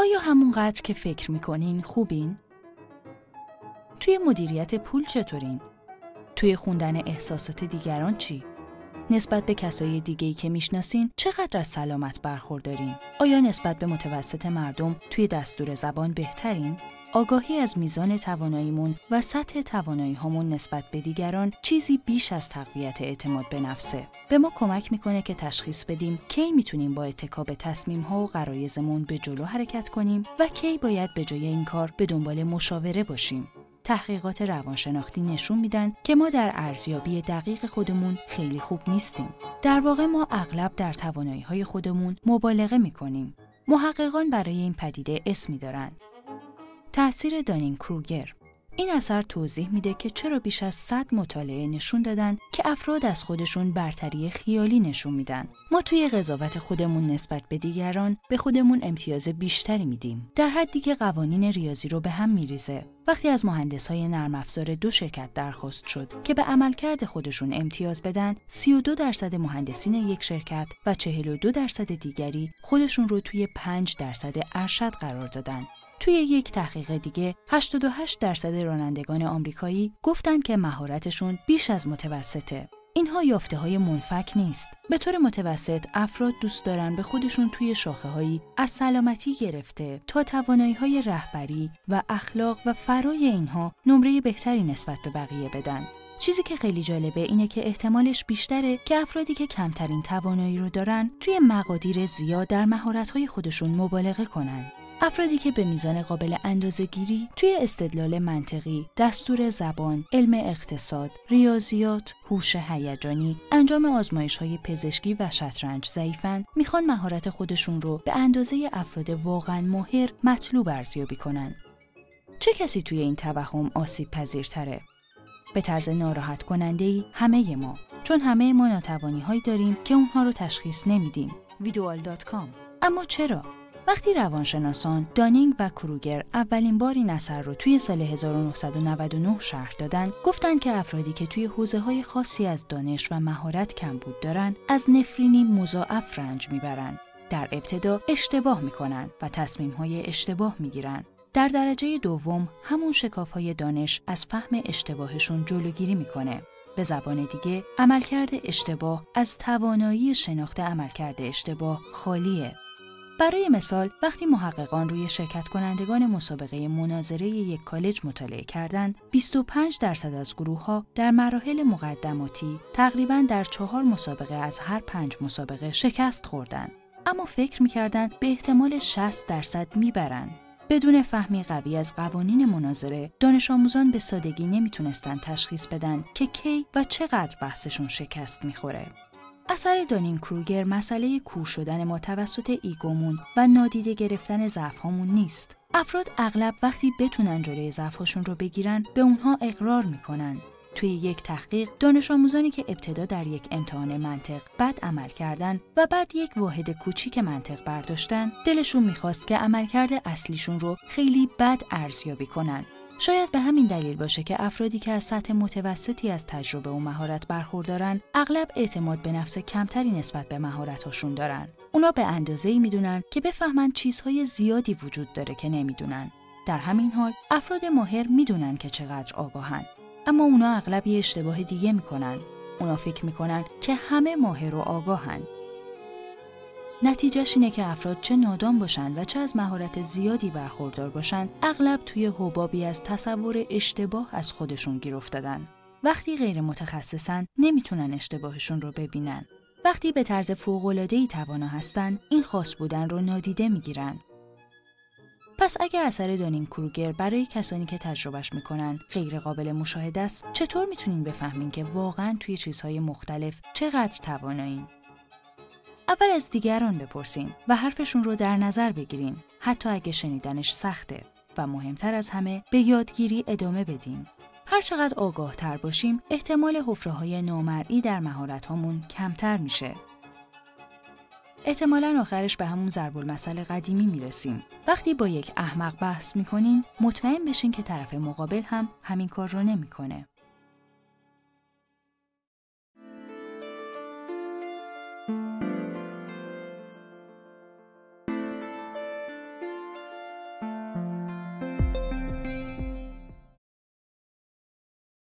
آیا همونقدر که فکر می‌کنین خوبین؟ توی مدیریت پول چطورین؟ توی خوندن احساسات دیگران چی؟ نسبت به کسای دیگه‌ای که می‌شناسین چقدر از سلامت برخوردارین؟ آیا نسبت به متوسط مردم توی دستور زبان بهترین؟ آگاهی از میزان تواناییمون و سطح توانایی همون نسبت به دیگران چیزی بیش از تقویت اعتماد به نفسه. به ما کمک می‌کنه که تشخیص بدیم کی می‌تونیم با اتکا به تصمیم ها و غرایزمون به جلو حرکت کنیم و کی باید به جای این کار به دنبال مشاوره باشیم. تحقیقات روانشناختی نشون میدن که ما در ارزیابی دقیق خودمون خیلی خوب نیستیم. در واقع ما اغلب در توانایی های خودمون مبالغه می‌کنیم. محققان برای این پدیده اسمی دارن. تأثیر دانین کروگر این اثر توضیح میده که چرا بیش از 100 مطالعه نشون دادن که افراد از خودشون برتری خیالی نشون میدن. ما توی قضاوت خودمون نسبت به دیگران به خودمون امتیاز بیشتری میدیم. در حدی که قوانین ریاضی رو به هم میریزه. وقتی از مهندس های نرم افزار دو شرکت درخواست شد که به عملکرد خودشون امتیاز بدن، 32 درصد مهندسین یک شرکت و 42 درصد دیگری خودشون رو توی 5 درصد ارشد قرار دادن. توی یک تحقیق دیگه 88 درصد رانندگان آمریکایی گفتند که مهارتشون بیش از متوسطه. اینها یافته های منفک نیست. به طور متوسط افراد دوست دارن به خودشون توی شاخه هایی از سلامتی گرفته تا توانایی های رهبری و اخلاق و فرای اینها نمره بهتری نسبت به بقیه بدن. چیزی که خیلی جالبه اینه که احتمالش بیشتره که افرادی که کمترین توانایی رو دارن توی مقادیر زیاد در مهارت‌های خودشون مبالغه کنن. افرادی که به میزان قابل گیری توی استدلال منطقی، دستور زبان، علم اقتصاد، ریاضیات، هوش هیجانی، انجام آزمایش های پزشکی و شطرنج ضعیفن، می‌خوان مهارت خودشون رو به اندازه افراد واقعا ماهر مطلوب ارزیابی کنن. چه کسی توی این توهم آسیب پذیرتره؟ به طرز ناراحت کننده ای همه ما چون همه ما ناتوانی هایی داریم که اونها رو تشخیص نمیدیم. ویدوال.com اما چرا؟ وقتی روانشناسان دانینگ و کروگر اولین بار این اثر رو توی سال 1999 شرح دادن گفتن که افرادی که توی حوزه های خاصی از دانش و مهارت کمبود دارن از نفرینی مضاعف رنج می‌برن. در ابتدا اشتباه می‌کنن و تصمیم های اشتباه می‌گیرن. در درجه دوم همون شکاف های دانش از فهم اشتباهشون جلوگیری می‌کنه. به زبان دیگه عملکرد اشتباه از توانایی شناخت عملکرد اشتباه خالیه. برای مثال وقتی محققان روی شرکت کنندگان مسابقه مناظره یک کالج مطالعه کردند 25 درصد از گروه ها در مراحل مقدماتی تقریبا در چهار مسابقه از هر پنج مسابقه شکست خوردند. اما فکر می‌کردند به احتمال 60 درصد می‌برند. بدون فهمی قوی از قوانین مناظره دانش آموزان به سادگی نمی‌تونستند تشخیص بدن که کی و چقدر بحثشون شکست می‌خوره. اثر دانین کروگر مسئله کور شدن ما توسط ایگومون و نادیده گرفتن ضعفهامون نیست. افراد اغلب وقتی بتونن جلوی ضعفهاشون رو بگیرن به اونها اقرار می‌کنن. توی یک تحقیق دانش آموزانی که ابتدا در یک امتحان منطق بد عمل کردن و بعد یک واحد کوچیک منطق برداشتن دلشون می‌خواست که عملکرد اصلیشون رو خیلی بد ارزیابی کنن شاید به همین دلیل باشه که افرادی که از سطح متوسطی از تجربه و مهارت برخوردارن اغلب اعتماد به نفس کمتری نسبت به مهارت‌هاشون دارن. اونا به اندازه‌ای می‌دونن که بفهمن چیزهای زیادی وجود داره که نمی‌دونن. در همین حال افراد ماهر می‌دونن که چقدر آگاهن. اما اونا اغلب یه اشتباه دیگه می‌کنن. اونا فکر می‌کنن که همه ماهر و آگاهن نتیجهش اینه که افراد چه نادان باشن و چه از مهارت زیادی برخوردار باشن اغلب توی حبابی از تصور اشتباه از خودشون گیر افتادن. وقتی غیر متخصصن نمی‌تونن اشتباهشون رو ببینن. وقتی به طرز فوق‌العاده‌ای توانا هستن این خاص بودن رو نادیده می‌گیرن. پس اگه اثر دانین کروگر برای کسانی که تجربهش می‌کنن غیر قابل مشاهده است چطور می‌تونین بفهمین که واقعا توی چیزهای مختلف چقدر توانایین اول از دیگران بپرسین و حرفشون رو در نظر بگیرین حتی اگه شنیدنش سخته و مهمتر از همه به یادگیری ادامه بدین. هر چقدر آگاه تر باشیم احتمال حفره های نامرئی در مهارت هامون کمتر میشه. احتمالا آخرش به همون ضرب المثل قدیمی می‌رسیم. وقتی با یک احمق بحث می‌کنین، مطمئن بشین که طرف مقابل هم همین کار رو نمی‌کنه.